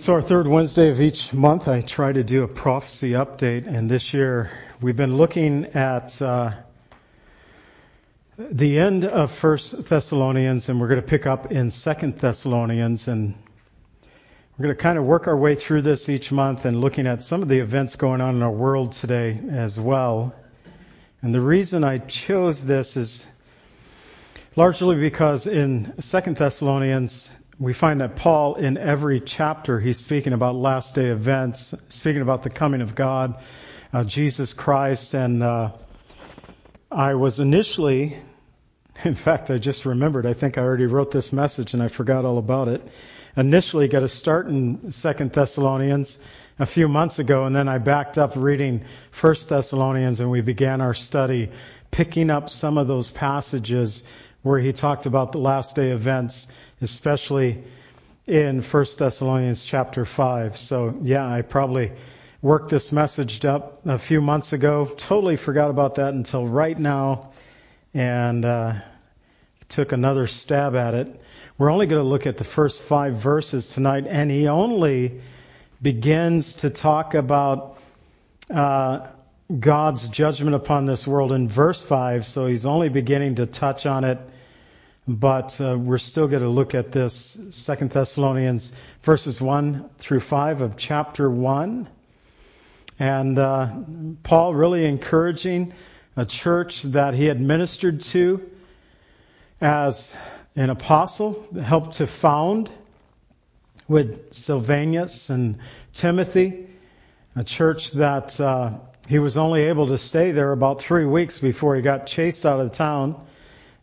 So, our third Wednesday of each month, I try to do a prophecy update, and this year we've been looking at uh, the end of First Thessalonians, and we're going to pick up in Second Thessalonians, and we're going to kind of work our way through this each month and looking at some of the events going on in our world today as well. And the reason I chose this is largely because in Second Thessalonians we find that Paul, in every chapter, he's speaking about last day events, speaking about the coming of God, uh, Jesus Christ. And uh, I was initially, in fact, I just remembered, I think I already wrote this message and I forgot all about it. Initially got to start in Second Thessalonians a few months ago, and then I backed up reading First Thessalonians, and we began our study, picking up some of those passages where he talked about the last day events especially in 1 Thessalonians chapter 5. So, yeah, I probably worked this message up a few months ago. Totally forgot about that until right now and uh, took another stab at it. We're only going to look at the first five verses tonight, and he only begins to talk about uh, God's judgment upon this world in verse 5, so he's only beginning to touch on it but uh, we're still going to look at this Second Thessalonians verses 1 through 5 of chapter 1. And uh, Paul really encouraging a church that he had ministered to as an apostle, helped to found with Silvanus and Timothy, a church that uh, he was only able to stay there about three weeks before he got chased out of town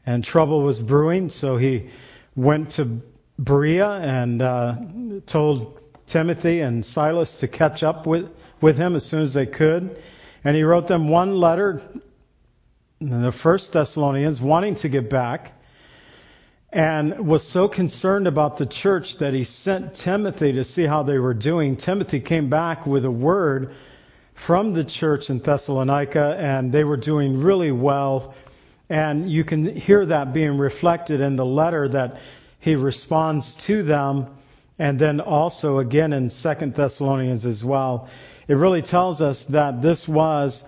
and trouble was brewing, so he went to Berea and uh, told Timothy and Silas to catch up with, with him as soon as they could. And he wrote them one letter, the first Thessalonians, wanting to get back, and was so concerned about the church that he sent Timothy to see how they were doing. Timothy came back with a word from the church in Thessalonica, and they were doing really well and you can hear that being reflected in the letter that he responds to them, and then also again in Second Thessalonians as well. It really tells us that this was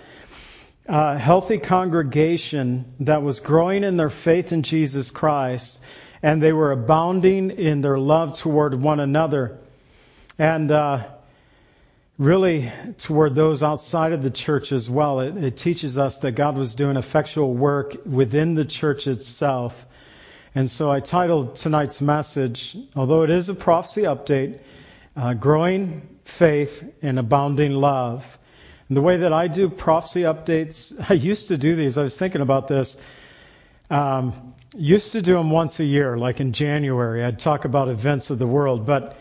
a healthy congregation that was growing in their faith in Jesus Christ, and they were abounding in their love toward one another. And uh, really toward those outside of the church as well. It, it, teaches us that God was doing effectual work within the church itself. And so I titled tonight's message, although it is a prophecy update, uh, Growing Faith and Abounding Love. And the way that I do prophecy updates, I used to do these, I was thinking about this. Um, used to do them once a year, like in January. I'd talk about events of the world, but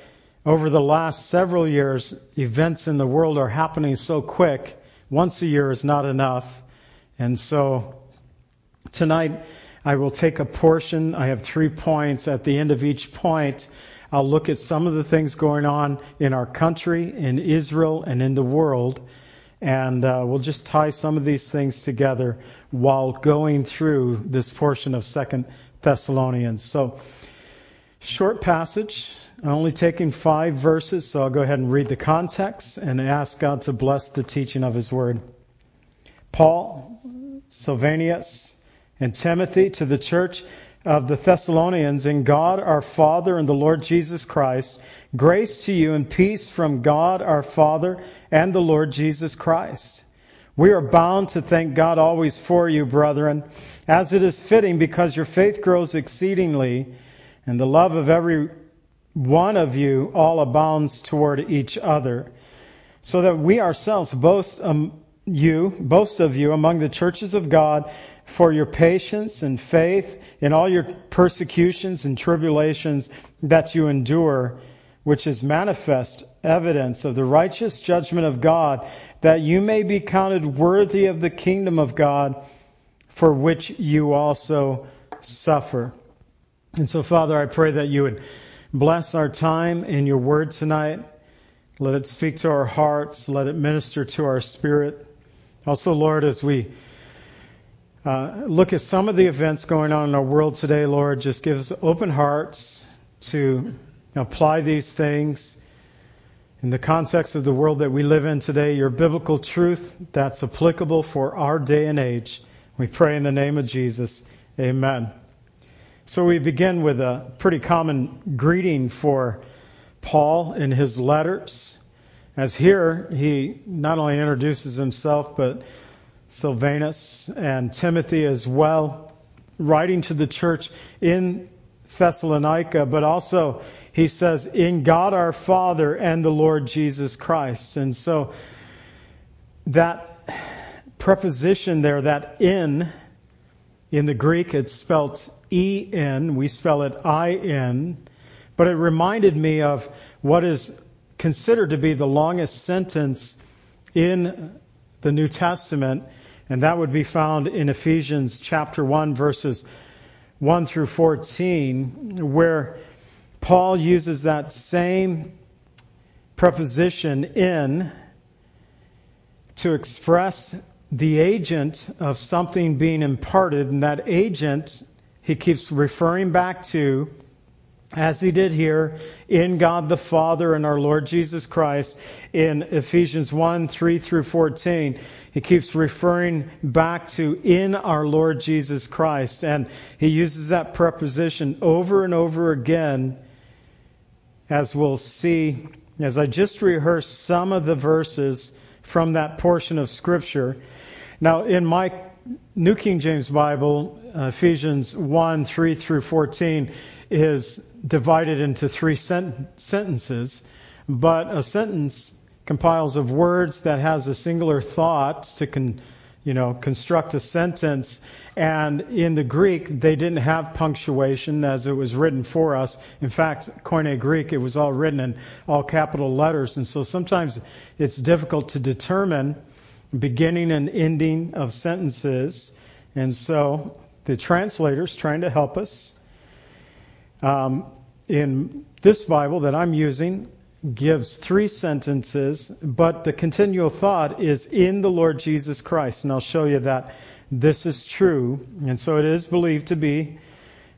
over the last several years, events in the world are happening so quick, once a year is not enough. And so tonight, I will take a portion. I have three points. At the end of each point, I'll look at some of the things going on in our country, in Israel, and in the world. And uh, we'll just tie some of these things together while going through this portion of Second Thessalonians. So, short passage, I'm only taking five verses, so I'll go ahead and read the context and ask God to bless the teaching of His Word. Paul, Silvanus, and Timothy to the church of the Thessalonians in God our Father and the Lord Jesus Christ, grace to you and peace from God our Father and the Lord Jesus Christ. We are bound to thank God always for you, brethren, as it is fitting because your faith grows exceedingly and the love of every one of you all abounds toward each other, so that we ourselves boast um, you, boast of you among the churches of God for your patience and faith in all your persecutions and tribulations that you endure which is manifest evidence of the righteous judgment of God, that you may be counted worthy of the kingdom of God, for which you also suffer. And so, Father, I pray that you would bless our time in your word tonight. Let it speak to our hearts. Let it minister to our spirit. Also, Lord, as we uh, look at some of the events going on in our world today, Lord, just give us open hearts to apply these things in the context of the world that we live in today, your biblical truth that's applicable for our day and age. We pray in the name of Jesus. Amen. So we begin with a pretty common greeting for Paul in his letters. As here, he not only introduces himself, but Silvanus and Timothy as well, writing to the church in Thessalonica, but also he says, in God our Father and the Lord Jesus Christ. And so that preposition there, that in, in the Greek it's spelled E-N, we spell it I-N, but it reminded me of what is considered to be the longest sentence in the New Testament, and that would be found in Ephesians chapter 1 verses 1 through 14, where Paul uses that same preposition in to express the agent of something being imparted, and that agent he keeps referring back to, as he did here, in God the Father and our Lord Jesus Christ in Ephesians 1 3 through 14. He keeps referring back to in our Lord Jesus Christ, and he uses that preposition over and over again as we'll see as I just rehearsed some of the verses from that portion of Scripture. Now, in my New King James Bible, uh, Ephesians 1 3 through 14 is divided into three sent- sentences, but a sentence compiles of words that has a singular thought to con- you know, construct a sentence. And in the Greek, they didn't have punctuation as it was written for us. In fact, Koine Greek, it was all written in all capital letters. And so sometimes it's difficult to determine beginning and ending of sentences. And so the translator's trying to help us. Um, in this Bible that I'm using, gives three sentences, but the continual thought is in the Lord Jesus Christ. And I'll show you that this is true. And so it is believed to be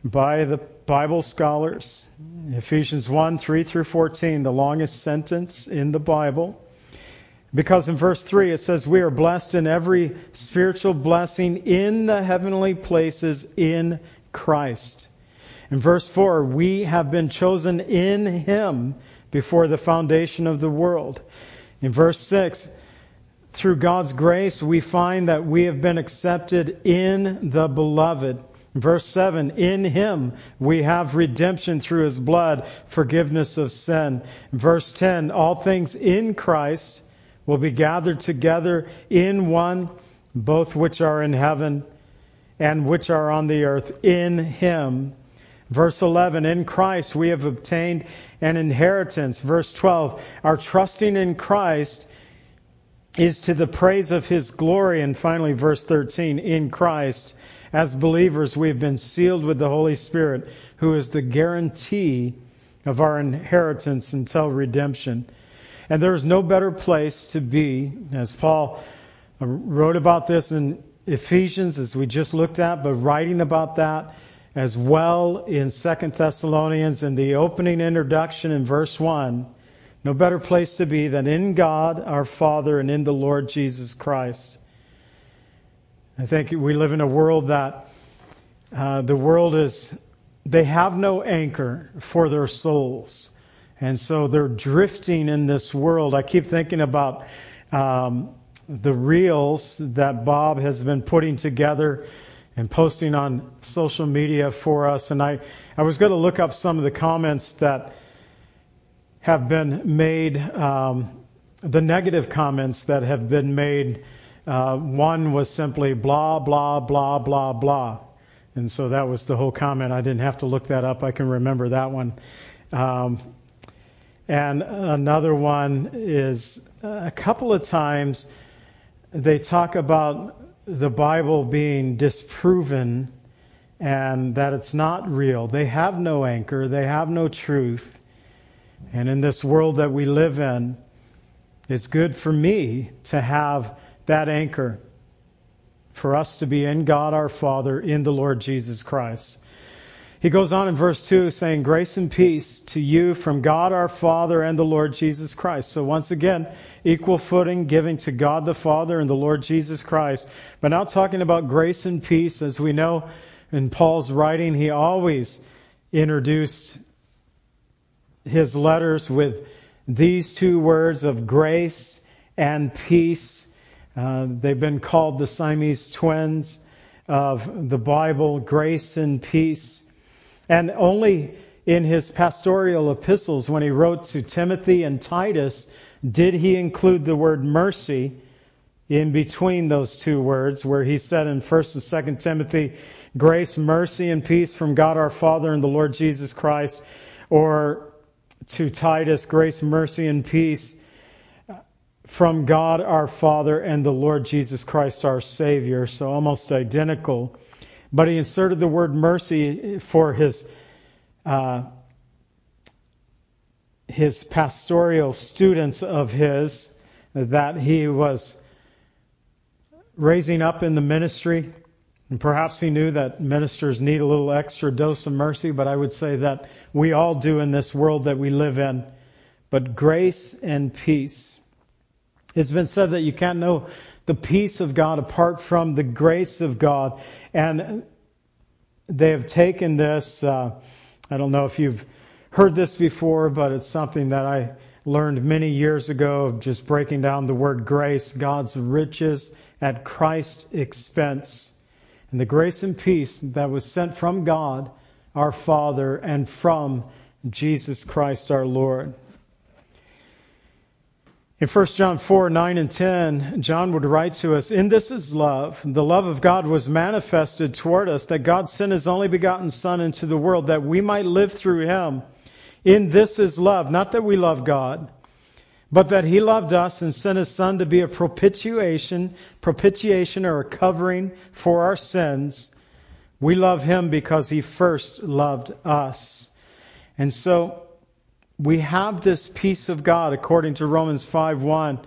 by the Bible scholars. Ephesians 1 3 through 14, the longest sentence in the Bible. Because in verse 3 it says, We are blessed in every spiritual blessing in the heavenly places in Christ. In verse 4, we have been chosen in Him before the foundation of the world. In verse 6, through God's grace, we find that we have been accepted in the beloved. Verse 7, in him we have redemption through his blood, forgiveness of sin. Verse 10, all things in Christ will be gathered together in one, both which are in heaven and which are on the earth, in him. Verse 11, in Christ we have obtained an inheritance. Verse 12, our trusting in Christ is to the praise of his glory. And finally, verse 13, in Christ, as believers, we have been sealed with the Holy Spirit, who is the guarantee of our inheritance until redemption. And there is no better place to be, as Paul wrote about this in Ephesians, as we just looked at, but writing about that as well in Second Thessalonians in the opening introduction in verse 1. No better place to be than in God our Father and in the Lord Jesus Christ. I think we live in a world that uh, the world is, they have no anchor for their souls. And so they're drifting in this world. I keep thinking about um, the reels that Bob has been putting together and posting on social media for us. And I, I was going to look up some of the comments that have been made, um, the negative comments that have been made. Uh, one was simply blah, blah, blah, blah, blah. And so that was the whole comment. I didn't have to look that up. I can remember that one. Um, And another one is uh, a couple of times they talk about the Bible being disproven and that it's not real. They have no anchor, they have no truth. And in this world that we live in, it's good for me to have that anchor for us to be in God our Father, in the Lord Jesus Christ. He goes on in verse 2 saying, Grace and peace to you from God our Father and the Lord Jesus Christ. So once again, equal footing giving to God the Father and the Lord Jesus Christ. But now talking about grace and peace, as we know in Paul's writing, he always introduced his letters with these two words of grace and peace. Uh, they've been called the Siamese twins of the Bible, grace and peace. And only in his pastoral epistles, when he wrote to Timothy and Titus, did he include the word mercy in between those two words, where he said in 1st and 2nd Timothy, grace, mercy, and peace from God our Father and the Lord Jesus Christ, or to Titus, grace, mercy, and peace from God our Father and the Lord Jesus Christ our Savior. So almost identical. But he inserted the word mercy for his uh, his pastoral students of his that he was raising up in the ministry. And perhaps he knew that ministers need a little extra dose of mercy, but I would say that we all do in this world that we live in. But grace and peace. It's been said that you can't know the peace of God apart from the grace of God. And they have taken this, uh, I don't know if you've heard this before, but it's something that I learned many years ago of just breaking down the word grace, God's riches at Christ's expense. And the grace and peace that was sent from God, our Father, and from Jesus Christ our Lord. In 1 John 4, 9 and 10, John would write to us, In this is love. The love of God was manifested toward us, that God sent his only begotten Son into the world, that we might live through him. In this is love, not that we love God, but that he loved us and sent his Son to be a propitiation, propitiation or a covering for our sins. We love him because he first loved us. And so, we have this peace of God according to Romans 5:1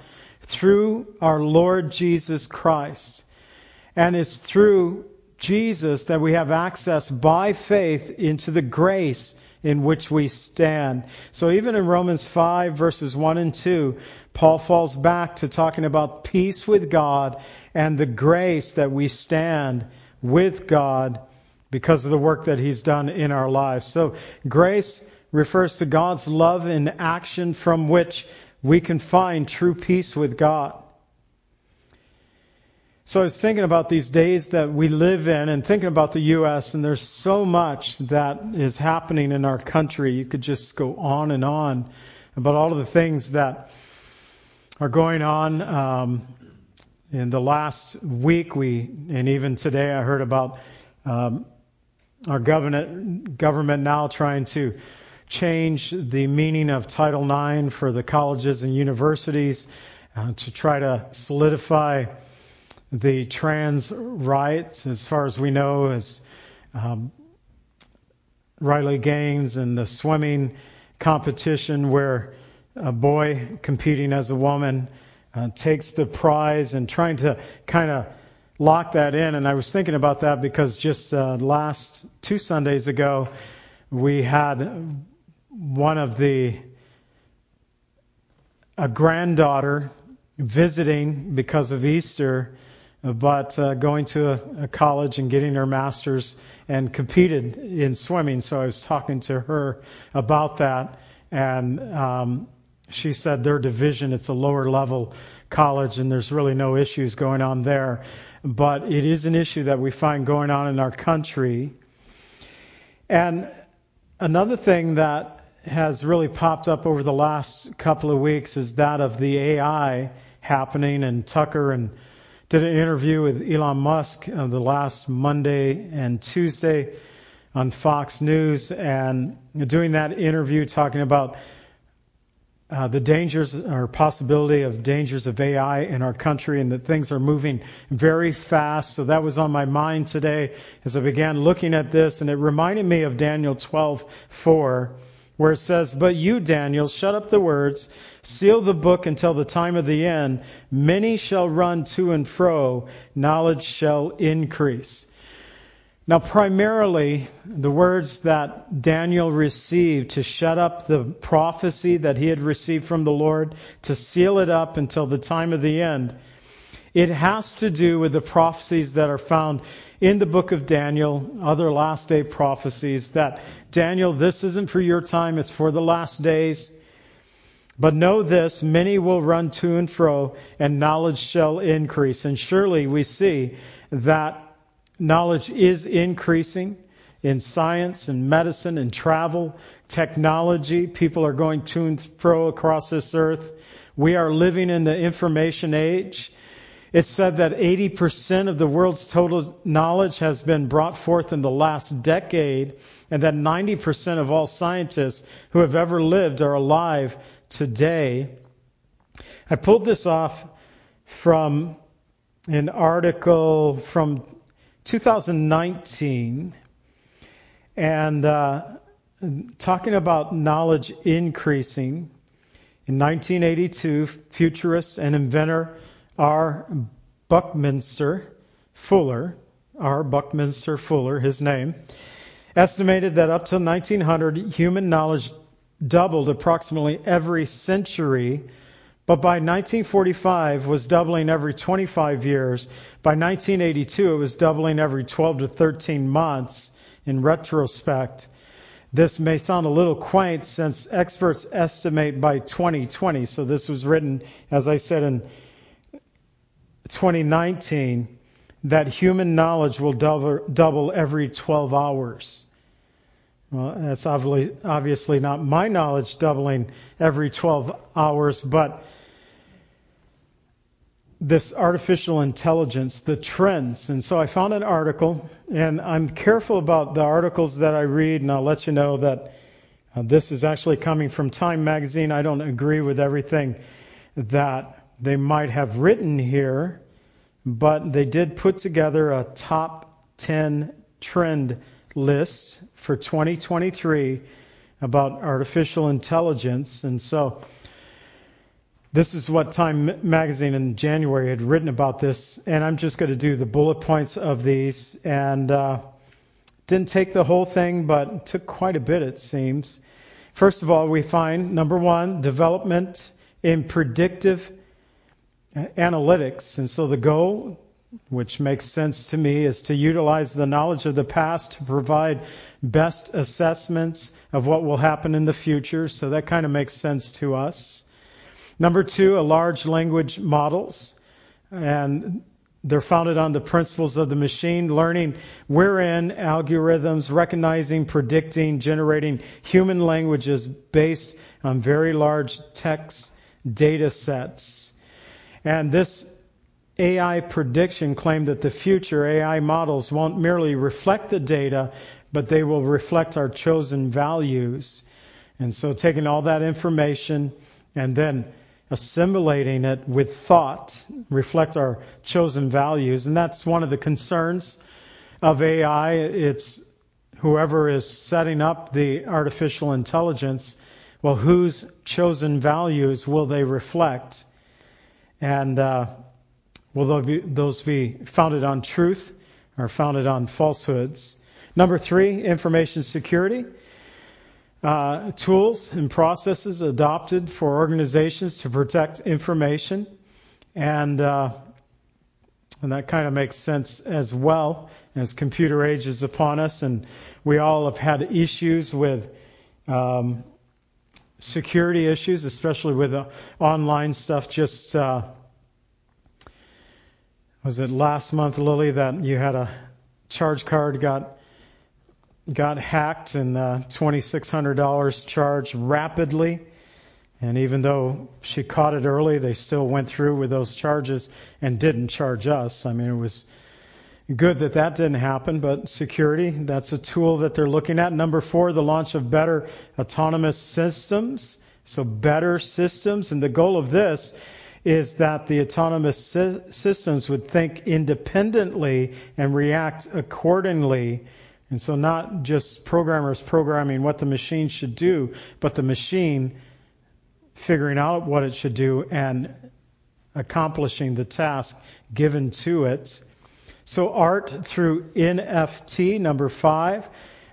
through our Lord Jesus Christ. And it's through Jesus that we have access by faith into the grace in which we stand. So even in Romans 5 verses 1 and 2, Paul falls back to talking about peace with God and the grace that we stand with God because of the work that he's done in our lives. So grace refers to God's love in action from which we can find true peace with God. So I was thinking about these days that we live in and thinking about the U.S., and there's so much that is happening in our country. You could just go on and on about all of the things that are going on. Um, in the last week, we, and even today, I heard about um, our government, government now trying to change the meaning of Title IX for the colleges and universities uh, to try to solidify the trans rights, as far as we know, as um, Riley Gaines and the swimming competition where a boy competing as a woman uh, takes the prize and trying to kind of lock that in. And I was thinking about that because just uh, last two Sundays ago, we had one of the a granddaughter visiting because of Easter, but uh, going to a, a, college and getting her master's and competed in swimming. So I was talking to her about that, and um, she said their division it's a lower level college and there's really no issues going on there, but it is an issue that we find going on in our country. And another thing that has really popped up over the last couple of weeks is that of the AI happening. And Tucker and did an interview with Elon Musk uh, the last Monday and Tuesday on Fox News, and doing that interview talking about uh, the dangers or possibility of dangers of AI in our country and that things are moving very fast. So that was on my mind today as I began looking at this and it reminded me of Daniel 12:4 where it says, "But you Daniel, shut up the words, seal the book until the time of the end. Many shall run to and fro, knowledge shall increase." Now, primarily, the words that Daniel received to shut up the prophecy that he had received from the Lord, to seal it up until the time of the end, it has to do with the prophecies that are found in the book of Daniel, other last day prophecies, that Daniel, this isn't for your time, it's for the last days. But know this, many will run to and fro, and knowledge shall increase. And surely we see that Knowledge is increasing in science and medicine and travel, technology. People are going to and fro across this earth. We are living in the information age. It's said that 80% of the world's total knowledge has been brought forth in the last decade, and that 90% of all scientists who have ever lived are alive today. I pulled this off from an article from 2019, and uh, talking about knowledge increasing. In 1982, futurist and inventor R. Buckminster Fuller, R. Buckminster Fuller, his name, estimated that up to 1900, human knowledge doubled approximately every century but by 1945 was doubling every 25 years. By 1982 it was doubling every 12 to 13 months in retrospect. This may sound a little quaint since experts estimate by 2020, so this was written, as I said, in 2019, that human knowledge will double, every 12 hours. Well, that's obviously not my knowledge doubling every 12 hours, but this artificial intelligence, the trends. And so I found an article, and I'm careful about the articles that I read, and I'll let you know that uh, this is actually coming from Time Magazine. I don't agree with everything that they might have written here, but they did put together a top 10 trend list for 2023 about artificial intelligence. And so this is what Time Magazine in January had written about this, and I'm just going to do the bullet points of these. And uh, didn't take the whole thing, but took quite a bit, it seems. First of all, we find number one, development in predictive analytics. And so the goal, which makes sense to me, is to utilize the knowledge of the past to provide best assessments of what will happen in the future. So that kind of makes sense to us. Number two, a large language models. And they're founded on the principles of the machine learning, wherein algorithms recognizing, predicting, generating human languages based on very large text data sets. And this AI prediction claimed that the future AI models won't merely reflect the data, but they will reflect our chosen values. And so taking all that information and then assimilating it with thought, reflect our chosen values. And that's one of the concerns of AI. It's whoever is setting up the artificial intelligence, well, whose chosen values will they reflect? And uh, will those be founded on truth or founded on falsehoods? Number three, information security uh, tools and processes adopted for organizations to protect information, and uh, and that kind of makes sense as well as computer age is upon us, and we all have had issues with. Um, security issues, especially with the online stuff. Just uh, was it last month, Lily, that you had a charge card got got hacked and uh, $2,600 charged rapidly. And even though she caught it early, they still went through with those charges and didn't charge us. I mean, it was good that that didn't happen, but security, that's a tool that they're looking at. Number four, the launch of better autonomous systems So better systems, and the goal of this is that the autonomous sy- systems would think independently and react accordingly. And so not just programmers programming what the machine should do, but the machine figuring out what it should do and accomplishing the task given to it. So art through NFT, number five.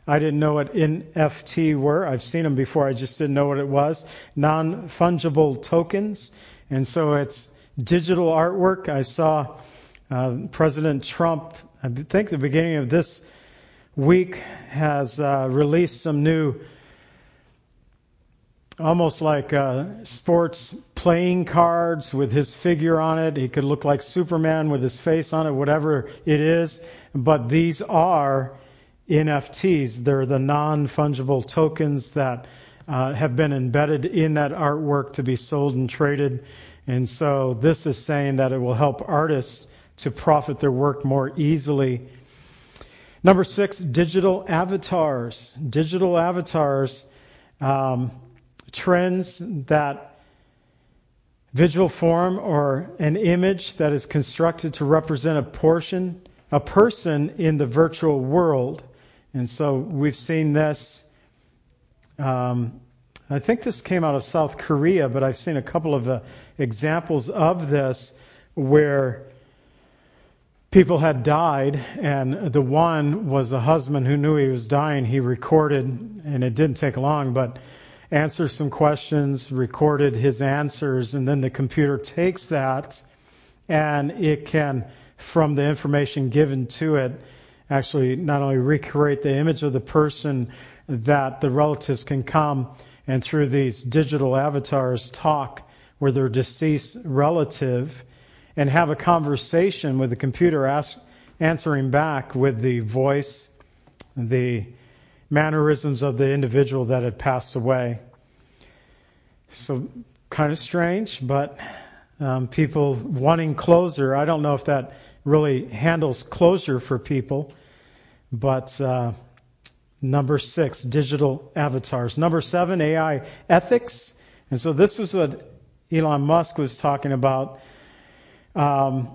I didn't know what NFT were. I've seen them before. I just didn't know what it was. Non-fungible tokens. And so it's digital artwork. I saw uh, President Trump, I think the beginning of this week, has uh, released some new almost like uh, sports playing cards with his figure on it. He could look like Superman with his face on it, whatever it is. But these are NFTs. They're the non-fungible tokens that uh, have been embedded in that artwork to be sold and traded. And so this is saying that it will help artists to profit their work more easily. Number six, digital avatars. Digital avatars. Um, trends that visual form or an image that is constructed to represent a portion, a person in the virtual world. And so we've seen this. Um, I think this came out of South Korea, but I've seen a couple of uh, examples of this where people had died, and the one was a husband who knew he was dying. He recorded, and it didn't take long, but answered some questions, recorded his answers, and then the computer takes that and it can, from the information given to it, actually not only recreate the image of the person that the relatives can come and through these digital avatars talk with their deceased relative and have a conversation with the computer ask, answering back with the voice, the mannerisms of the individual that had passed away. So, kind of strange, but um, people wanting closure. I don't know if that really handles closure for people, but uh, number six, digital avatars. Number seven, AI ethics. And so this was what Elon Musk was talking about. Um,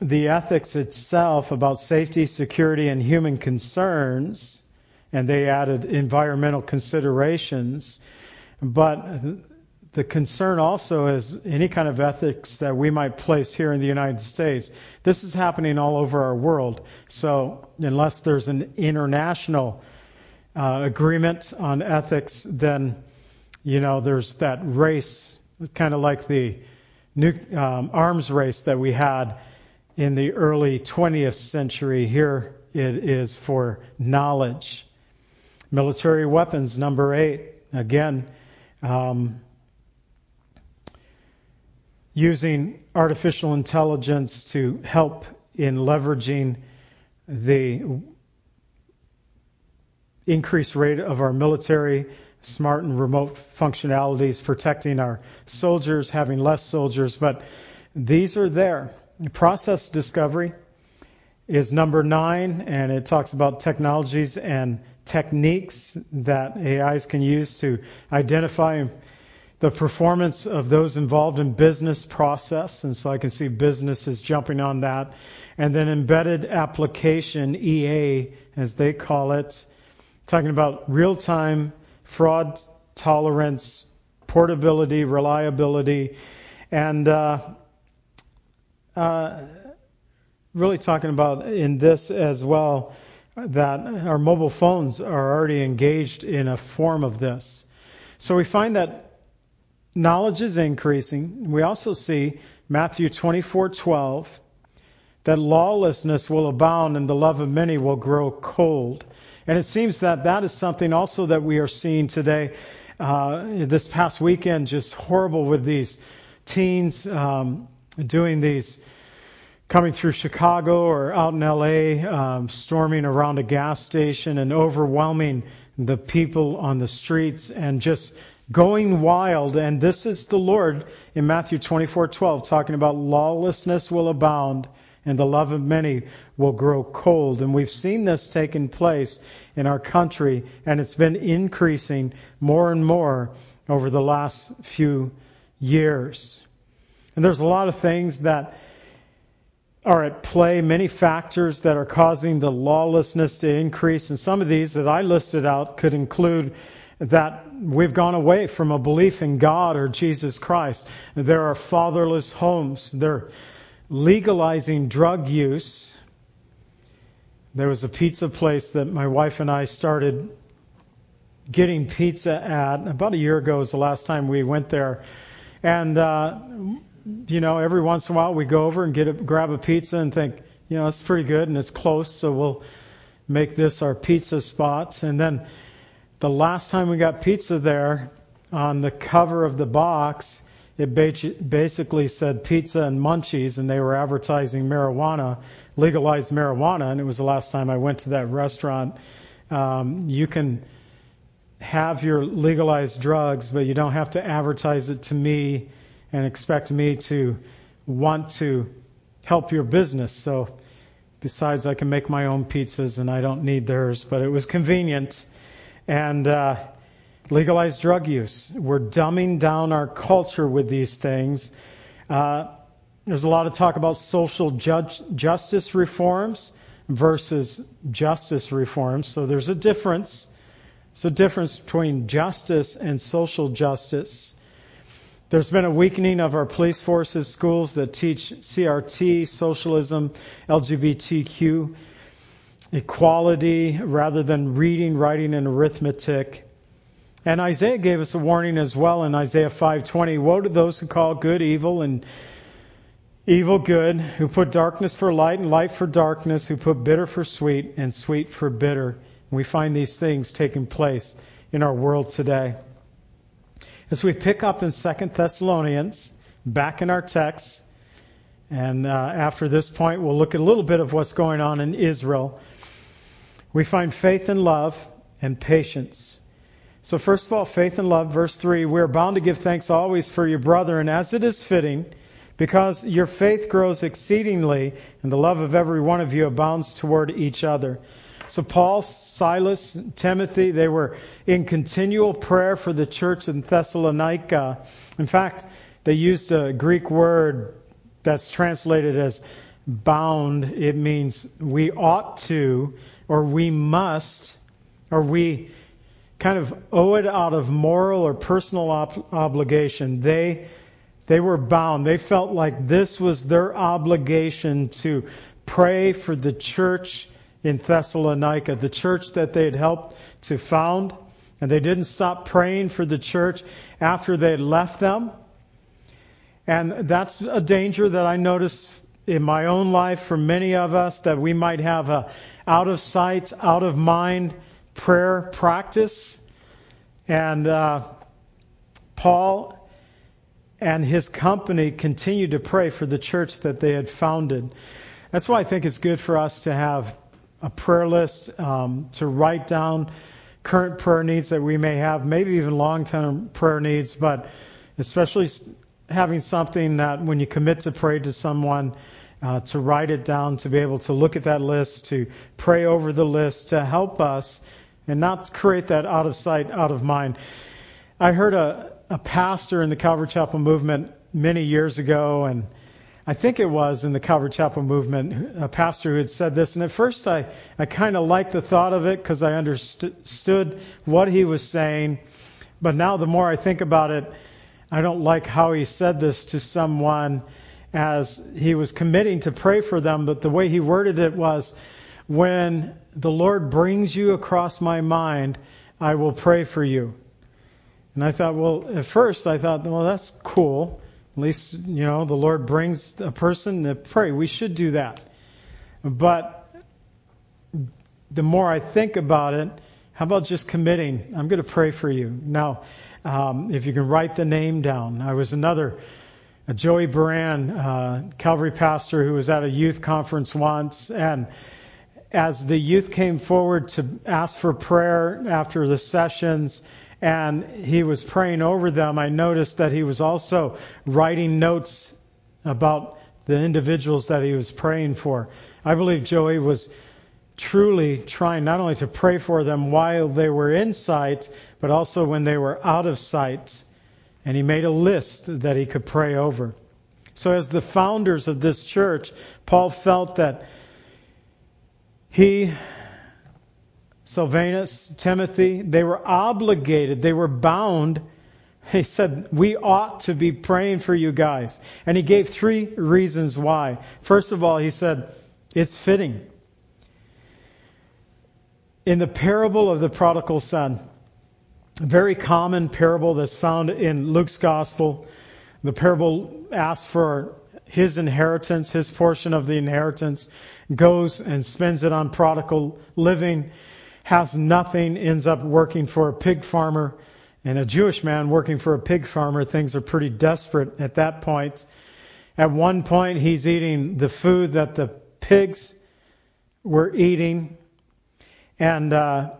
the ethics itself about safety, security, and human concerns and they added environmental considerations. But the concern also is any kind of ethics that we might place here in the United States. This is happening all over our world. So unless there's an international uh, agreement on ethics, then you know there's that race, kind of like the new um, arms race that we had in the early 20th century. Here it is for knowledge. Military weapons, number eight. Again, um, using artificial intelligence to help in leveraging the increased rate of our military, smart and remote functionalities, protecting our soldiers, having less soldiers, but these are there. Process discovery is number nine, and it talks about technologies and techniques that AIs can use to identify the performance of those involved in business process. And so I can see businesses jumping on that. And then embedded application, EA, as they call it, talking about real time fraud tolerance, portability, reliability, and uh, uh, really talking about in this as well that our mobile phones are already engaged in a form of this. So we find that knowledge is increasing. We also see Matthew 24:12 that lawlessness will abound and the love of many will grow cold. And it seems that that is something also that we are seeing today. Uh, this past weekend, just horrible with these teens um, doing these coming through Chicago or out in LA, um, storming around a gas station and overwhelming the people on the streets and just going wild. And this is the Lord in Matthew 24:12 talking about lawlessness will abound and the love of many will grow cold. And we've seen this taking place in our country and it's been increasing more and more over the last few years. And there's a lot of things that are at play, many factors that are causing the lawlessness to increase. And some of these that I listed out could include that we've gone away from a belief in God or Jesus Christ. There are fatherless homes. They're legalizing drug use. There was a pizza place that my wife and I started getting pizza at about a year ago was the last time we went there. And, uh, you know, every once in a while we go over and get a, grab a pizza and think, you know, it's pretty good and it's close, so we'll make this our pizza spots. And then the last time we got pizza there, on the cover of the box, it basically said pizza and munchies, and they were advertising marijuana, legalized marijuana, and it was the last time I went to that restaurant. Um, you can have your legalized drugs, but you don't have to advertise it to me and expect me to want to help your business. So, besides, I can make my own pizzas and I don't need theirs, but it was convenient. And uh, legalized drug use. We're dumbing down our culture with these things. Uh, there's a lot of talk about social judge, justice reforms versus justice reforms. So there's a difference. It's a difference between justice and social justice. There's been a weakening of our police forces, schools that teach CRT, socialism, LGBTQ, equality, rather than reading, writing, and arithmetic. And Isaiah gave us a warning as well in Isaiah 5:20. Woe to those who call good evil and evil good, who put darkness for light and light for darkness, who put bitter for sweet and sweet for bitter. We find these things taking place in our world today. As we pick up in Second Thessalonians, back in our text, and uh, after this point, we'll look at a little bit of what's going on in Israel. We find faith and love and patience. So, first of all, faith and love, verse 3 we are bound to give thanks always for your brother, and as it is fitting, because your faith grows exceedingly, and the love of every one of you abounds toward each other. So Paul, Silas, Timothy, they were in continual prayer for the church in Thessalonica. In fact, they used a Greek word that's translated as bound. It means we ought to, or we must, or we kind of owe it out of moral or personal op- obligation. They they were bound. They felt like this was their obligation to pray for the church in Thessalonica, the church that they had helped to found. And they didn't stop praying for the church after they had left them. And that's a danger that I notice in my own life for many of us that we might have a out of sight, out of mind prayer practice. And uh, Paul and his company continued to pray for the church that they had founded. That's why I think it's good for us to have a prayer list um, to write down current prayer needs that we may have, maybe even long term prayer needs, but especially having something that when you commit to pray to someone, uh, to write it down, to be able to look at that list, to pray over the list, to help us and not create that out of sight, out of mind. I heard a, a pastor in the Calvary Chapel movement many years ago, and I think it was in the Calvary Chapel movement, a pastor who had said this. And at first, I, I kind of liked the thought of it because I understood what he was saying. But now, the more I think about it, I don't like how he said this to someone as he was committing to pray for them. But the way he worded it was, when the Lord brings you across my mind, I will pray for you. And I thought, well, at first I thought, well, that's cool. At least, you know, the Lord brings a person to pray. We should do that. But the more I think about it, how about just committing? I'm going to pray for you. Now, um, if you can write the name down. I was another, Joey Baran, uh, Calvary pastor who was at a youth conference once, and as the youth came forward to ask for prayer after the sessions, and he was praying over them, I noticed that he was also writing notes about the individuals that he was praying for. I believe Joey was truly trying not only to pray for them while they were in sight, but also when they were out of sight. And he made a list that he could pray over. So, as the founders of this church, Paul felt that he, Silvanus, Timothy, they were obligated, they were bound. He said, We ought to be praying for you guys. And he gave three reasons why. First of all, he said, It's fitting. In the parable of the prodigal son, a very common parable that's found in Luke's gospel, the parable asks for his inheritance, his portion of the inheritance, goes and spends it on prodigal living, has nothing, ends up working for a pig farmer. And a Jewish man working for a pig farmer, things are pretty desperate at that point. At one point, he's eating the food that the pigs were eating. And uh,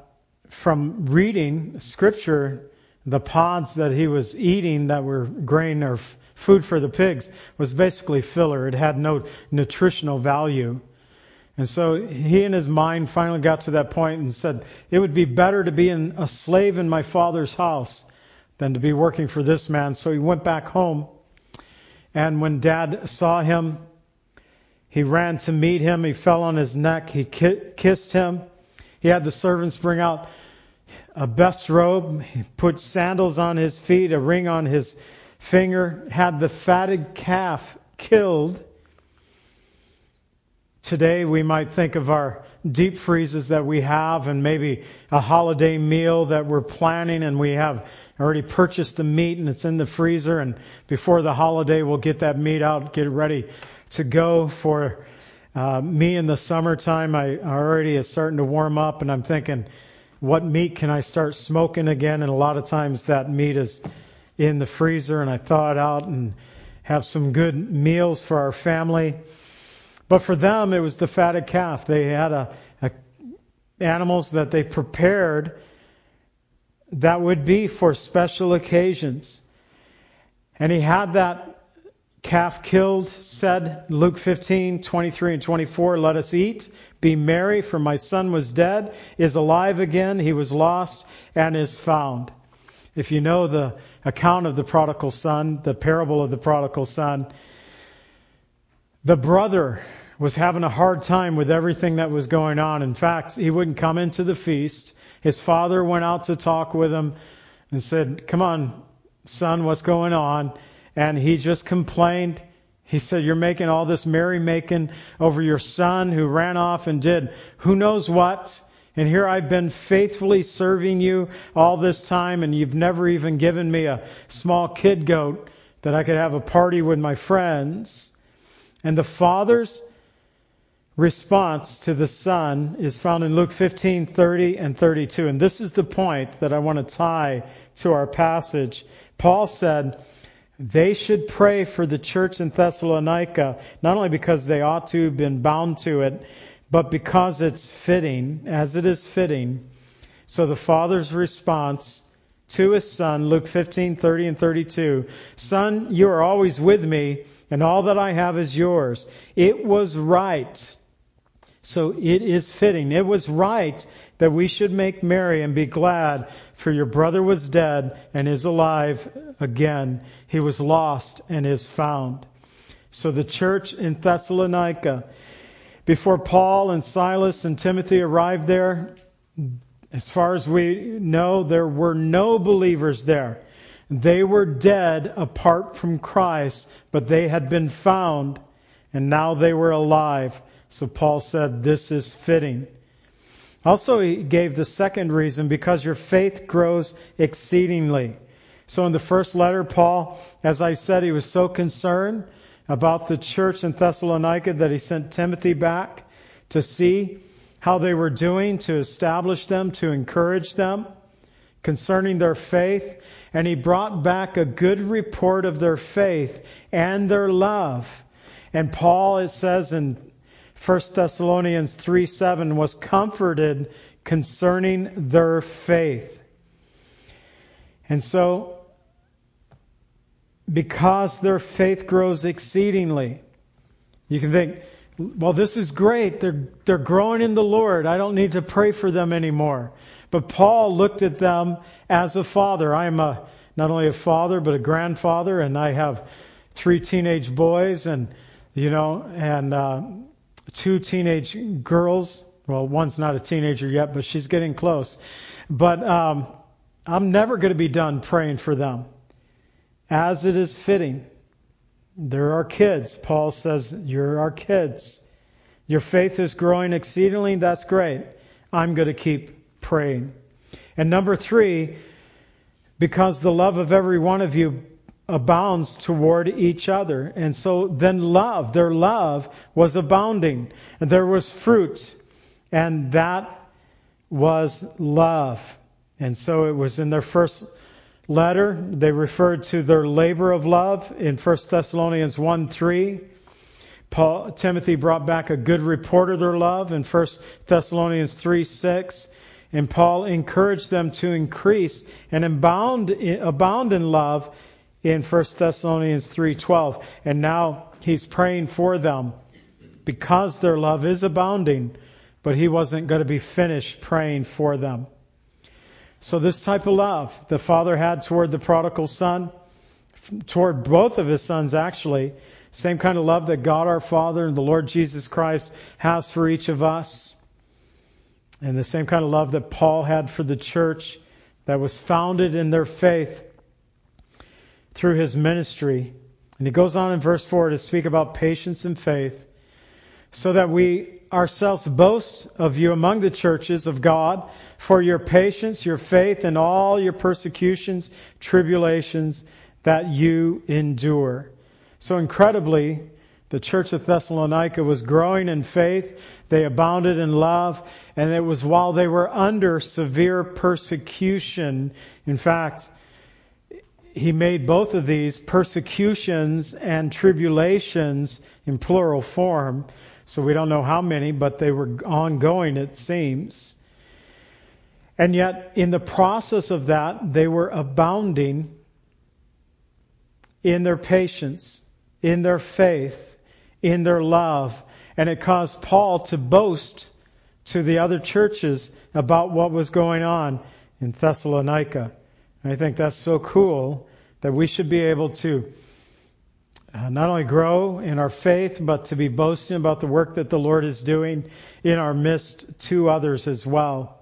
from reading scripture, the pods that he was eating that were grain or f- food for the pigs was basically filler. It had no nutritional value. And so he in his mind finally got to that point and said, it would be better to be in, a slave in my father's house than to be working for this man. So he went back home. And when dad saw him, he ran to meet him. He fell on his neck. He ki- kissed him. He had the servants bring out a best robe, he put sandals on his feet, a ring on his finger, had the fatted calf killed. Today we might think of our deep freezes that we have and maybe a holiday meal that we're planning and we have already purchased the meat and it's in the freezer and before the holiday we'll get that meat out, get it ready to go for uh, me in the summertime. I already is starting to warm up and I'm thinking, what meat can I start smoking again? And a lot of times that meat is in the freezer and I thaw it out and have some good meals for our family. But for them, it was the fatted calf. They had a, a animals that they prepared that would be for special occasions. And he had that calf killed, said Luke 15, 23 and 24, let us eat, be merry, for my son was dead, is alive again, he was lost, and is found. If you know the account of the prodigal son, the parable of the prodigal son, the brother was having a hard time with everything that was going on. In fact, he wouldn't come into the feast. His father went out to talk with him and said, Come on, son, what's going on? and he just complained. He said, You're making all this merrymaking over your son who ran off and did who knows what. And here I've been faithfully serving you all this time, and you've never even given me a small kid goat that I could have a party with my friends. And the father's response to the son is found in Luke 15, 30 and 32. And this is the point that I want to tie to our passage. Paul said, they should pray for the church in Thessalonica, not only because they ought to have been bound to it, but because it's fitting, as it is fitting. So the Father's response to his son, Luke 15, 30 and 32, Son, you are always with me, and all that I have is yours. It was right. So it is fitting. It was right that we should make merry and be glad, for your brother was dead and is alive again. He was lost and is found. So the church in Thessalonica, before Paul and Silas and Timothy arrived there, as far as we know, there were no believers there. They were dead apart from Christ, but they had been found, and now they were alive. So Paul said, This is fitting. Also, he gave the second reason because your faith grows exceedingly. So, in the first letter, Paul, as I said, he was so concerned about the church in Thessalonica that he sent Timothy back to see how they were doing, to establish them, to encourage them concerning their faith. And he brought back a good report of their faith and their love. And Paul, it says in 1 Thessalonians 3 7 was comforted concerning their faith. And so, because their faith grows exceedingly, you can think, well, this is great. They're, they're growing in the Lord. I don't need to pray for them anymore. But Paul looked at them as a father. I am a, not only a father, but a grandfather, and I have three teenage boys and, you know, and, uh, two teenage girls. Well, one's not a teenager yet, but she's getting close. But, um, I'm never going to be done praying for them as it is fitting. They're our kids. Paul says, You're our kids. Your faith is growing exceedingly. That's great. I'm going to keep praying. And number three, because the love of every one of you abounds toward each other. And so then love, their love was abounding. And there was fruit. And that was love. And so it was in their first letter. They referred to their labor of love in 1 Thessalonians 1 3. Paul, Timothy brought back a good report of their love in 1 Thessalonians 3 6. And Paul encouraged them to increase and abound, abound in love in 1 Thessalonians 3:12. And now he's praying for them because their love is abounding, but he wasn't going to be finished praying for them. So this type of love the father had toward the prodigal son, toward both of his sons actually, same kind of love that God our Father and the Lord Jesus Christ has for each of us. And the same kind of love that Paul had for the church that was founded in their faith through his ministry. And he goes on in verse 4 to speak about patience and faith, so that we ourselves boast of you among the churches of God for your patience, your faith, and all your persecutions, tribulations that you endure. So incredibly, the church of Thessalonica was growing in faith. They abounded in love. And it was while they were under severe persecution. In fact, he made both of these persecutions and tribulations in plural form so we don't know how many, but they were ongoing, it seems. And yet, in the process of that, they were abounding in their patience, in their faith, in their love. And it caused Paul to boast to the other churches about what was going on in Thessalonica. And I think that's so cool that we should be able to uh, not only grow in our faith, but to be boasting about the work that the Lord is doing in our midst to others as well.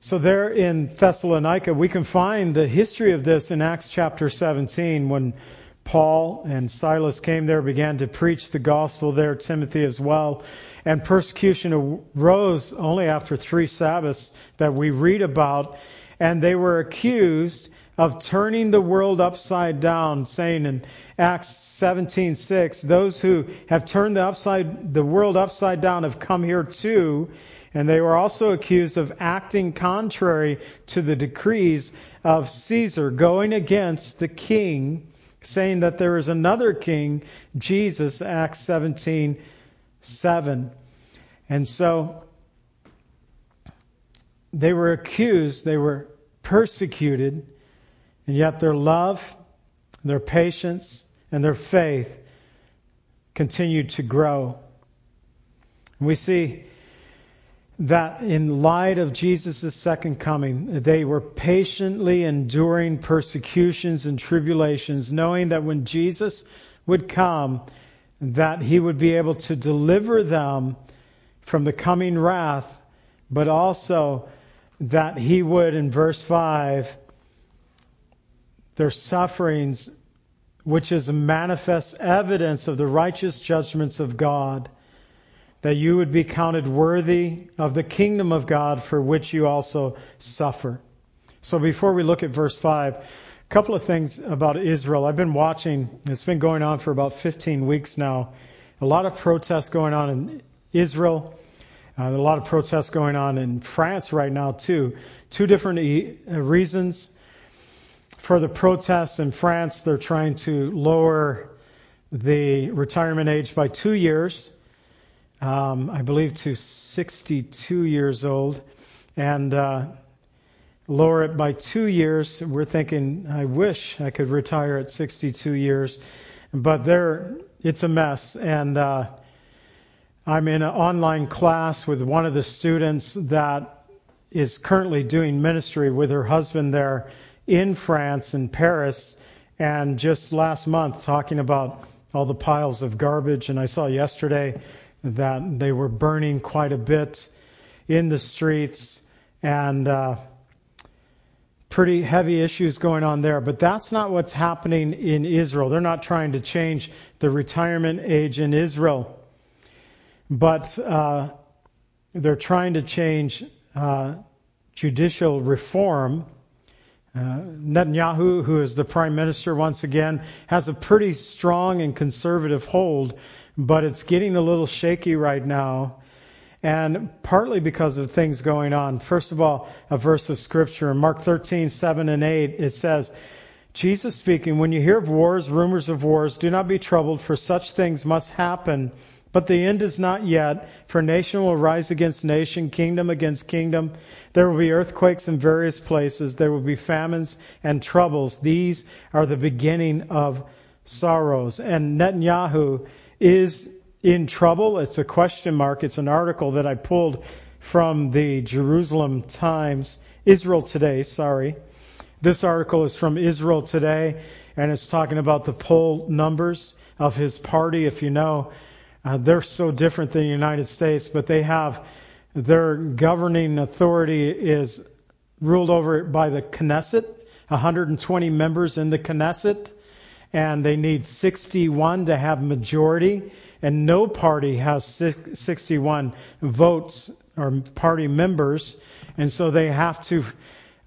So, there in Thessalonica, we can find the history of this in Acts chapter 17 when Paul and Silas came there, began to preach the gospel there, Timothy as well. And persecution arose only after three Sabbaths that we read about. And they were accused of turning the world upside down, saying in Acts 17:6, those who have turned the upside the world upside down have come here too, and they were also accused of acting contrary to the decrees of Caesar, going against the king, saying that there is another king, Jesus, Acts 17:7. And so they were accused, they were persecuted and yet their love, their patience, and their faith continued to grow. we see that in light of Jesus' second coming, they were patiently enduring persecutions and tribulations, knowing that when Jesus would come, that he would be able to deliver them from the coming wrath, but also that he would, in verse 5, their sufferings, which is a manifest evidence of the righteous judgments of God, that you would be counted worthy of the kingdom of God for which you also suffer. So before we look at verse 5, a couple of things about Israel. I've been watching, it's been going on for about 15 weeks now. A lot of protests going on in Israel. Uh, a lot of protests going on in France right now, too. Two different e- uh, reasons for the protests in France, they're trying to lower the retirement age by two years, um, I believe to 62 years old, and uh, lower it by two years. We're thinking, I wish I could retire at 62 years. but they're it's a mess. And uh, I'm in an online class with one of the students that is currently doing ministry with her husband there in France in Paris, and just last month talking about all the piles of garbage. And I saw yesterday that they were burning quite a bit in the streets and uh, pretty heavy issues going on there. But that's not what's happening in Israel. They're not trying to change the retirement age in Israel, but uh, they're trying to change uh, judicial reform. Uh, Netanyahu, who is the prime minister once again, has a pretty strong and conservative hold, but it's getting a little shaky right now and partly because of things going on. First of all, a verse of scripture in Mark 13, 7 and 8, it says, Jesus speaking, when you hear of wars, rumors of wars, do not be troubled, for such things must happen. But the end is not yet, for nation will rise against nation, kingdom against kingdom. There will be earthquakes in various places. There will be famines and troubles. These are the beginning of sorrows. And Netanyahu is in trouble? It's a question mark. It's an article that I pulled from the Jerusalem Times, Israel Today, sorry. This article is from Israel Today, and it's talking about the poll numbers of his party. If you know, uh, they're so different than the United States, but they have their governing authority is ruled over by the Knesset, 120 members in the Knesset, and they need 61 to have majority and no party has 61 votes or party members, and so they have to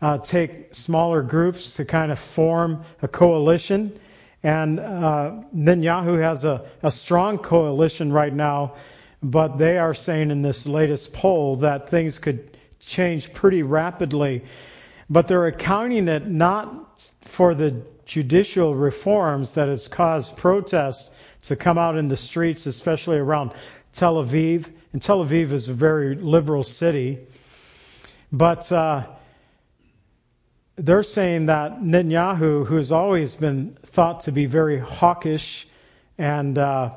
uh, take smaller groups to kind of form a coalition. And uh, Netanyahu has a, a strong coalition right now, but they are saying in this latest poll that things could change pretty rapidly. But they're accounting it not for the judicial reforms that has caused protests, to come out in the streets, especially around Tel Aviv. And Tel Aviv is a very liberal city. But uh, they're saying that Netanyahu, who has always been thought to be very hawkish and uh,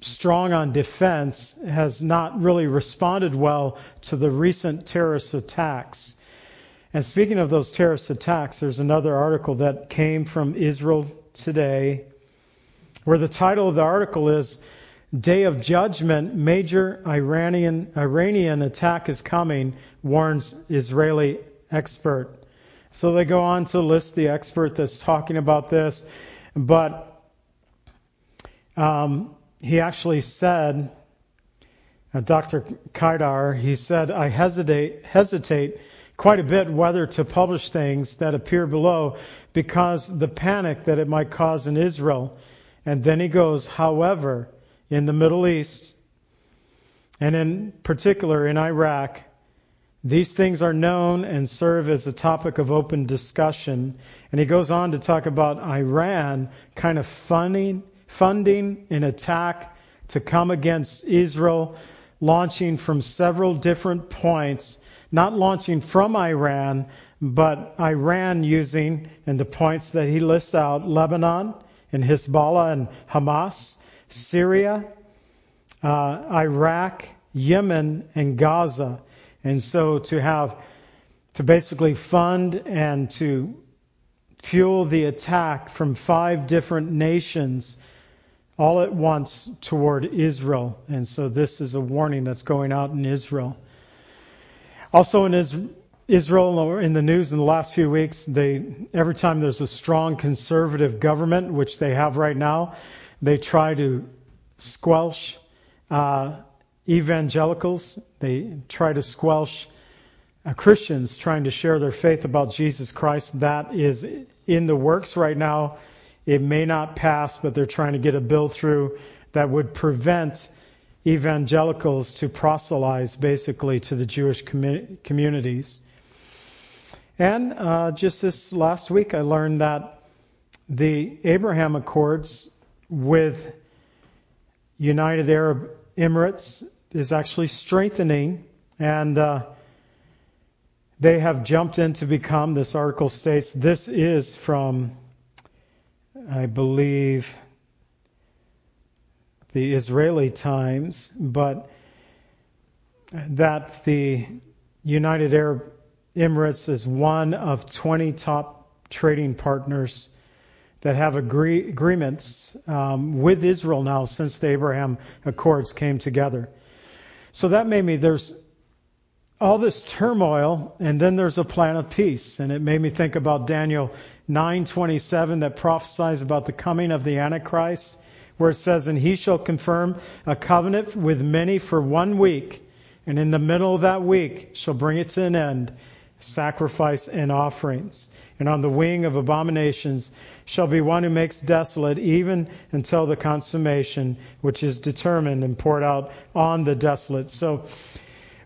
strong on defense, has not really responded well to the recent terrorist attacks. And speaking of those terrorist attacks, there's another article that came from Israel today where the title of the article is Day of Judgment, Major Iranian, Iranian Attack is Coming, warns Israeli expert. So they go on to list the expert that's talking about this, but um, he actually said, uh, Dr. Kedar, he said, I hesitate, hesitate quite a bit whether to publish things that appear below because the panic that it might cause in Israel. And then he goes, however, in the Middle East, and in particular in Iraq, these things are known and serve as a topic of open discussion. And he goes on to talk about Iran kind of funding, funding an attack to come against Israel, launching from several different points, not launching from Iran, but Iran using, and the points that he lists out, Lebanon, and Hezbollah and Hamas, Syria, uh, Iraq, Yemen, and Gaza. And so to have, to basically fund and to fuel the attack from five different nations all at once toward Israel. And so this is a warning that's going out in Israel. Also in Israel, in the news in the last few weeks, they every time there's a strong conservative government, which they have right now, they try to squelch uh, evangelicals. They try to squelch uh, Christians trying to share their faith about Jesus Christ. That is in the works right now. It may not pass, but they're trying to get a bill through that would prevent evangelicals to proselytize basically to the Jewish communities. And uh, just this last week, I learned that the Abraham Accords with United Arab Emirates is actually strengthening, and uh, they have jumped in to become, this article states, this is from, I believe, the Israeli times, but that the United Arab Emirates is one of 20 top trading partners that have agree, agreements um, with Israel now since the Abraham Accords came together. So that made me, there's all this turmoil, and then there's a plan of peace. And it made me think about Daniel 9:27 that prophesies about the coming of the Antichrist, where it says, "And he shall confirm a covenant with many for one week, and in the middle of that week shall bring it to an end, sacrifice and offerings. And on the wing of abominations shall be one who makes desolate, even until the consummation which is determined and poured out on the desolate." So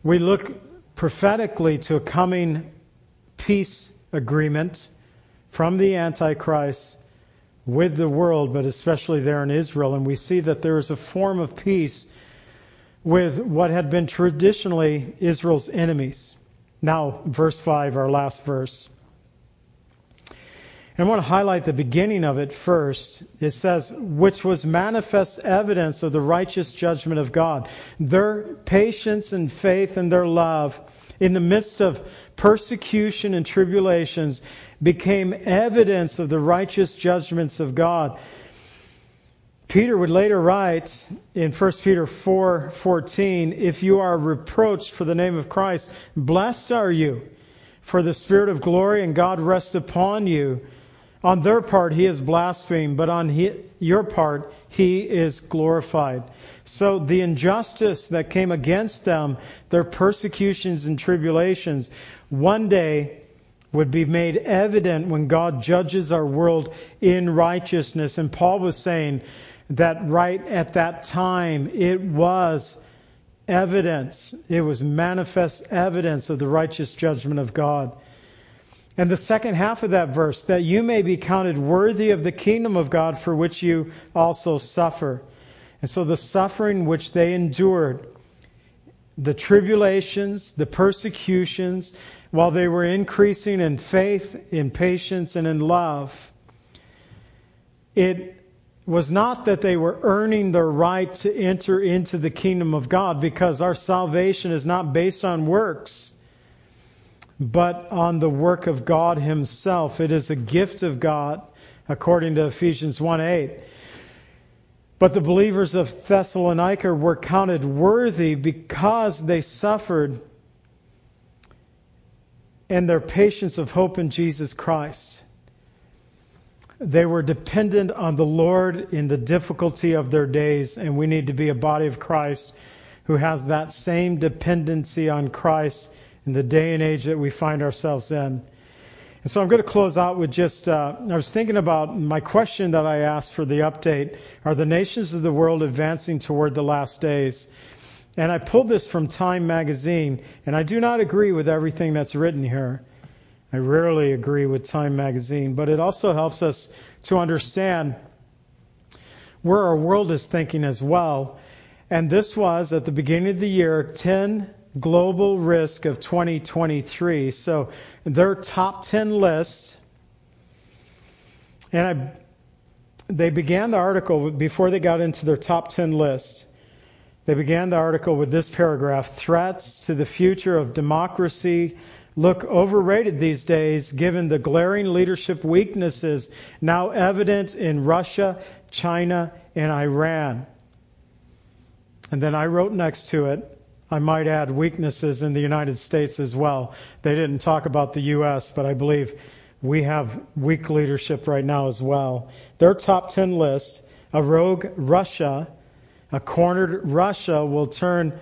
we look prophetically to a coming peace agreement from the Antichrist with the world, but especially there in Israel. And we see that there is a form of peace with what had been traditionally Israel's enemies. Now, verse 5, our last verse. And I want to highlight the beginning of it first. It says, which was manifest evidence of the righteous judgment of God. Their patience and faith and their love in the midst of persecution and tribulations became evidence of the righteous judgments of God. Peter would later write in 1 Peter 4:14, "If you are reproached for the name of Christ, blessed are you, for the spirit of glory and God rests upon you." On their part, he is blasphemed, but on he, your part, he is glorified. So the injustice that came against them, their persecutions and tribulations, one day would be made evident when God judges our world in righteousness. And Paul was saying that right at that time, it was evidence, it was manifest evidence of the righteous judgment of God. And the second half of that verse, that you may be counted worthy of the kingdom of God for which you also suffer. And so the suffering which they endured, the tribulations, the persecutions, while they were increasing in faith, in patience, and in love, it was not that they were earning the right to enter into the kingdom of God because our salvation is not based on works but on the work of God Himself. It is a gift of God, according to Ephesians 1 8. But the believers of Thessalonica were counted worthy because they suffered and their patience of hope in Jesus Christ. They were dependent on the Lord in the difficulty of their days, and we need to be a body of Christ who has that same dependency on Christ in the day and age that we find ourselves in. And so I'm going to close out with just, uh, I was thinking about my question that I asked for the update. Are the nations of the world advancing toward the last days? And I pulled this from Time magazine, and I do not agree with everything that's written here. I rarely agree with Time magazine, but it also helps us to understand where our world is thinking as well. And this was at the beginning of the year 10 global risk of 2023. So their top 10 list, and I, they began the article before they got into their top 10 list. They began the article with this paragraph Threats to the future of democracy look overrated these days given the glaring leadership weaknesses now evident in Russia, China, and Iran. And then I wrote next to it I might add weaknesses in the United States as well. They didn't talk about the U.S., but I believe we have weak leadership right now as well. Their top 10 list, a rogue Russia, a cornered Russia will turn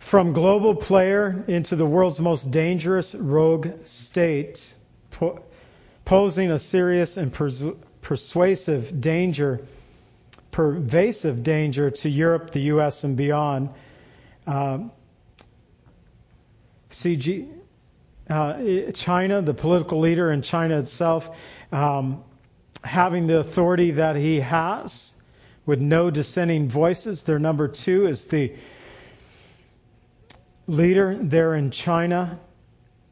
from global player into the world's most dangerous rogue state, po- posing a serious and pers- persuasive danger, pervasive danger to Europe, the U.S., and beyond. Um, CG, uh, China, the political leader in China itself, um, having the authority that he has with no dissenting voices. Their number two is the leader there in China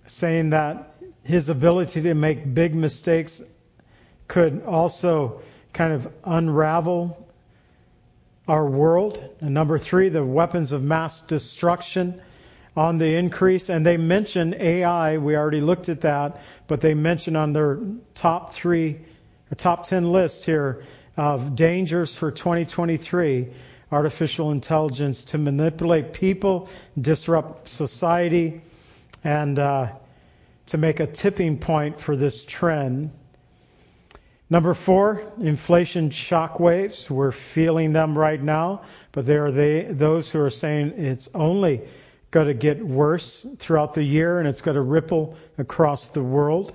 saying that his ability to make big mistakes could also kind of unravel our world. And number three, the weapons of mass destruction on the increase. And they mention AI. We already looked at that, but they mention on their top three, top 10 list here of dangers for 2023 artificial intelligence to manipulate people, disrupt society, and uh, to make a tipping point for this trend. Number four, inflation shock waves. We're feeling them right now, but there are they, those who are saying it's only going to get worse throughout the year and it's going to ripple across the world.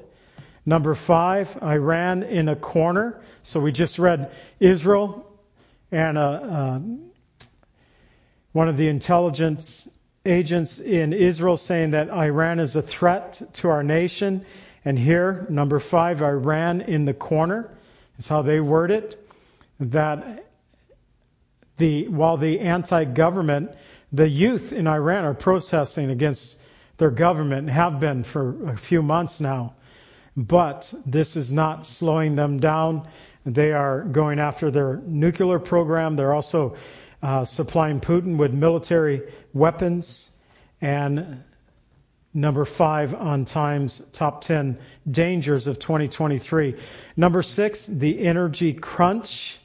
Number five, Iran in a corner. So we just read Israel and uh, uh, one of the intelligence agents in Israel saying that Iran is a threat to our nation and here, number five, Iran in the corner is how they word it. That the while the anti-government, the youth in Iran are protesting against their government, have been for a few months now. But this is not slowing them down. They are going after their nuclear program. They're also uh, supplying Putin with military weapons and Number five on Time's top 10 dangers of 2023. Number six, the energy crunch.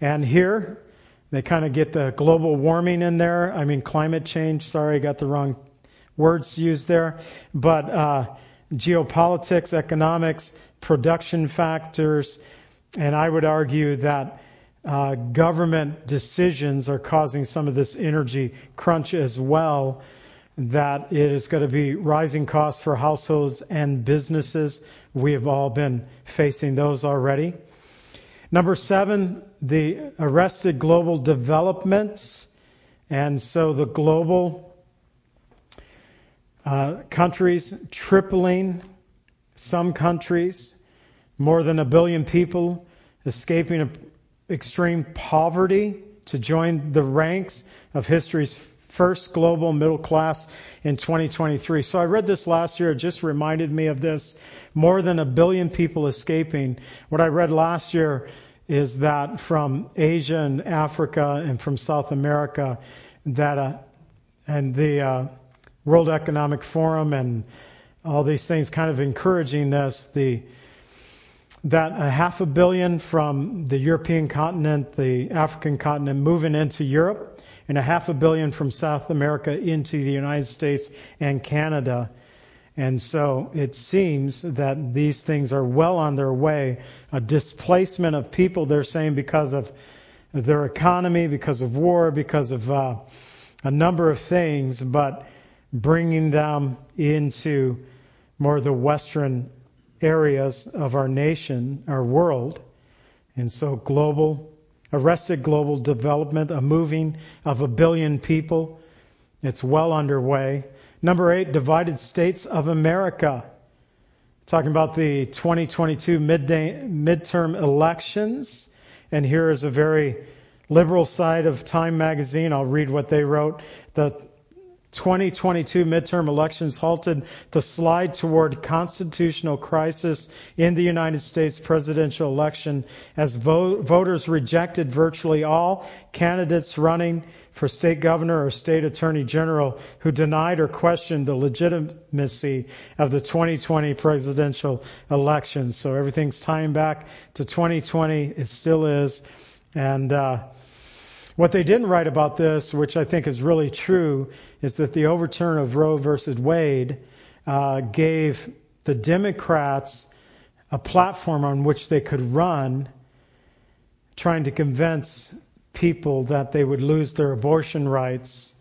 And here, they kind of get the global warming in there. I mean, climate change. Sorry, I got the wrong words used there. But uh, geopolitics, economics, production factors, and I would argue that uh, government decisions are causing some of this energy crunch as well that it is going to be rising costs for households and businesses. We have all been facing those already. Number seven, the arrested global developments. And so the global uh, countries tripling, some countries, more than a billion people escaping extreme poverty to join the ranks of history's first global middle class in 2023. So I read this last year. It just reminded me of this. More than a billion people escaping. What I read last year is that from Asia and Africa and from South America, that uh, and the uh, World Economic Forum and all these things kind of encouraging this. The that a half a billion from the European continent, the African continent, moving into Europe and a half a billion from South America into the United States and Canada. And so it seems that these things are well on their way. A displacement of people, they're saying, because of their economy, because of war, because of uh, a number of things, but bringing them into more the Western areas of our nation, our world. And so global arrested global development, a moving of a billion people. It's well underway. Number eight, divided states of America. Talking about the 2022 midday, midterm elections. And here is a very liberal side of Time magazine. I'll read what they wrote. The 2022 midterm elections halted the slide toward constitutional crisis in the United States presidential election as vo- voters rejected virtually all candidates running for state governor or state attorney general who denied or questioned the legitimacy of the 2020 presidential election. So everything's tying back to 2020. It still is. And, uh, what they didn't write about this, which I think is really true, is that the overturn of Roe versus Wade uh, gave the Democrats a platform on which they could run, trying to convince people that they would lose their abortion rights.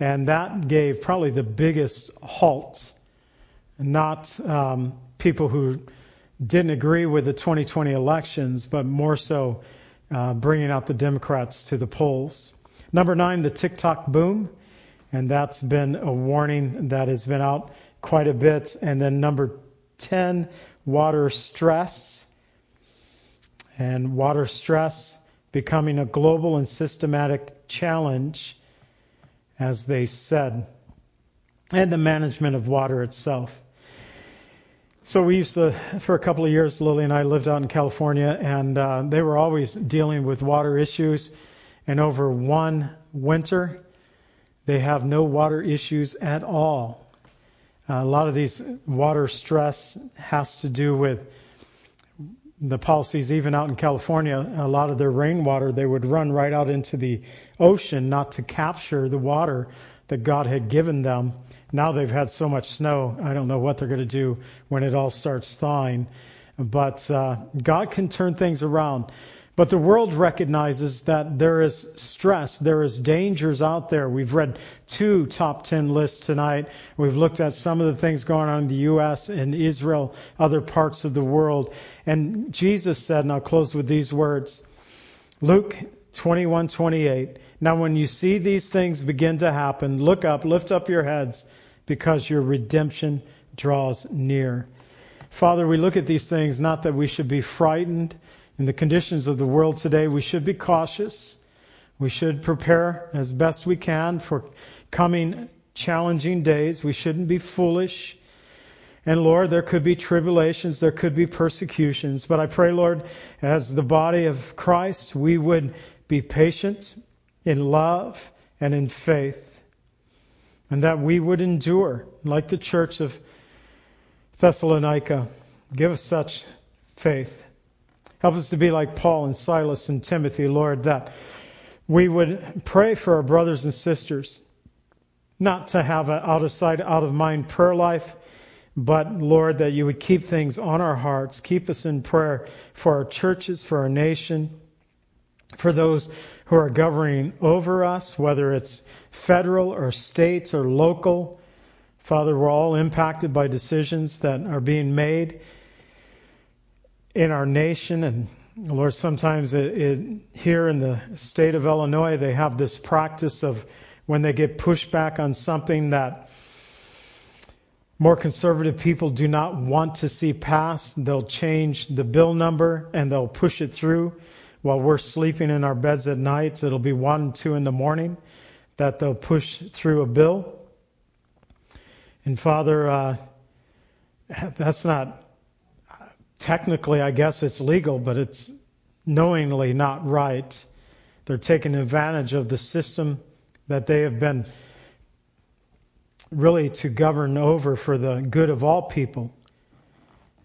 And that gave probably the biggest halt, not um, people who didn't agree with the 2020 elections, but more so uh, bringing out the Democrats to the polls. Number nine, the TikTok boom, and that's been a warning that has been out quite a bit. And then number 10, water stress, and water stress becoming a global and systematic challenge, as they said, and the management of water itself. So we used to, for a couple of years, Lily and I lived out in California, and uh, they were always dealing with water issues. And over one winter, they have no water issues at all. Uh, a lot of these water stress has to do with the policies, even out in California. A lot of their rainwater, they would run right out into the ocean, not to capture the water that God had given them. Now they've had so much snow, I don't know what they're going to do when it all starts thawing. But uh, God can turn things around. But the world recognizes that there is stress, there is dangers out there. We've read two top 10 lists tonight. We've looked at some of the things going on in the U.S. and Israel, other parts of the world. And Jesus said, and I'll close with these words. Luke 21:28. Now when you see these things begin to happen, look up, lift up your heads because your redemption draws near. Father, we look at these things not that we should be frightened, in the conditions of the world today, we should be cautious. We should prepare as best we can for coming challenging days. We shouldn't be foolish. And Lord, there could be tribulations, there could be persecutions. But I pray, Lord, as the body of Christ, we would be patient in love and in faith. And that we would endure like the church of Thessalonica. Give us such faith. Help us to be like Paul and Silas and Timothy, Lord, that we would pray for our brothers and sisters, not to have an out of sight, out of mind prayer life, but Lord, that you would keep things on our hearts, keep us in prayer for our churches, for our nation, for those who are governing over us, whether it's federal or states or local. Father, we're all impacted by decisions that are being made in our nation. And Lord, sometimes it, it, here in the state of Illinois, they have this practice of when they get pushed back on something that more conservative people do not want to see pass, they'll change the bill number and they'll push it through while we're sleeping in our beds at night. It'll be one, two in the morning that they'll push through a bill. And Father, uh, that's not technically, I guess it's legal, but it's knowingly not right. They're taking advantage of the system that they have been really to govern over for the good of all people.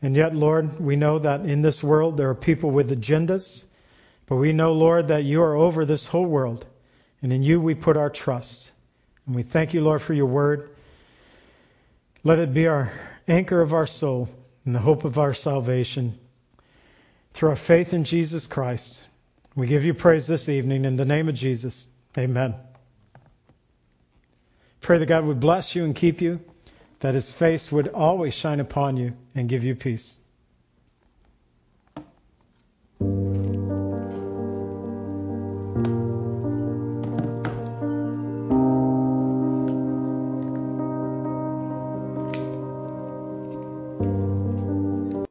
And yet, Lord, we know that in this world there are people with agendas, but we know, Lord, that you are over this whole world. And in you we put our trust. And we thank you, Lord, for your word. Let it be our anchor of our soul and the hope of our salvation through our faith in Jesus Christ. We give you praise this evening in the name of Jesus. Amen. Pray that God would bless you and keep you, that his face would always shine upon you and give you peace.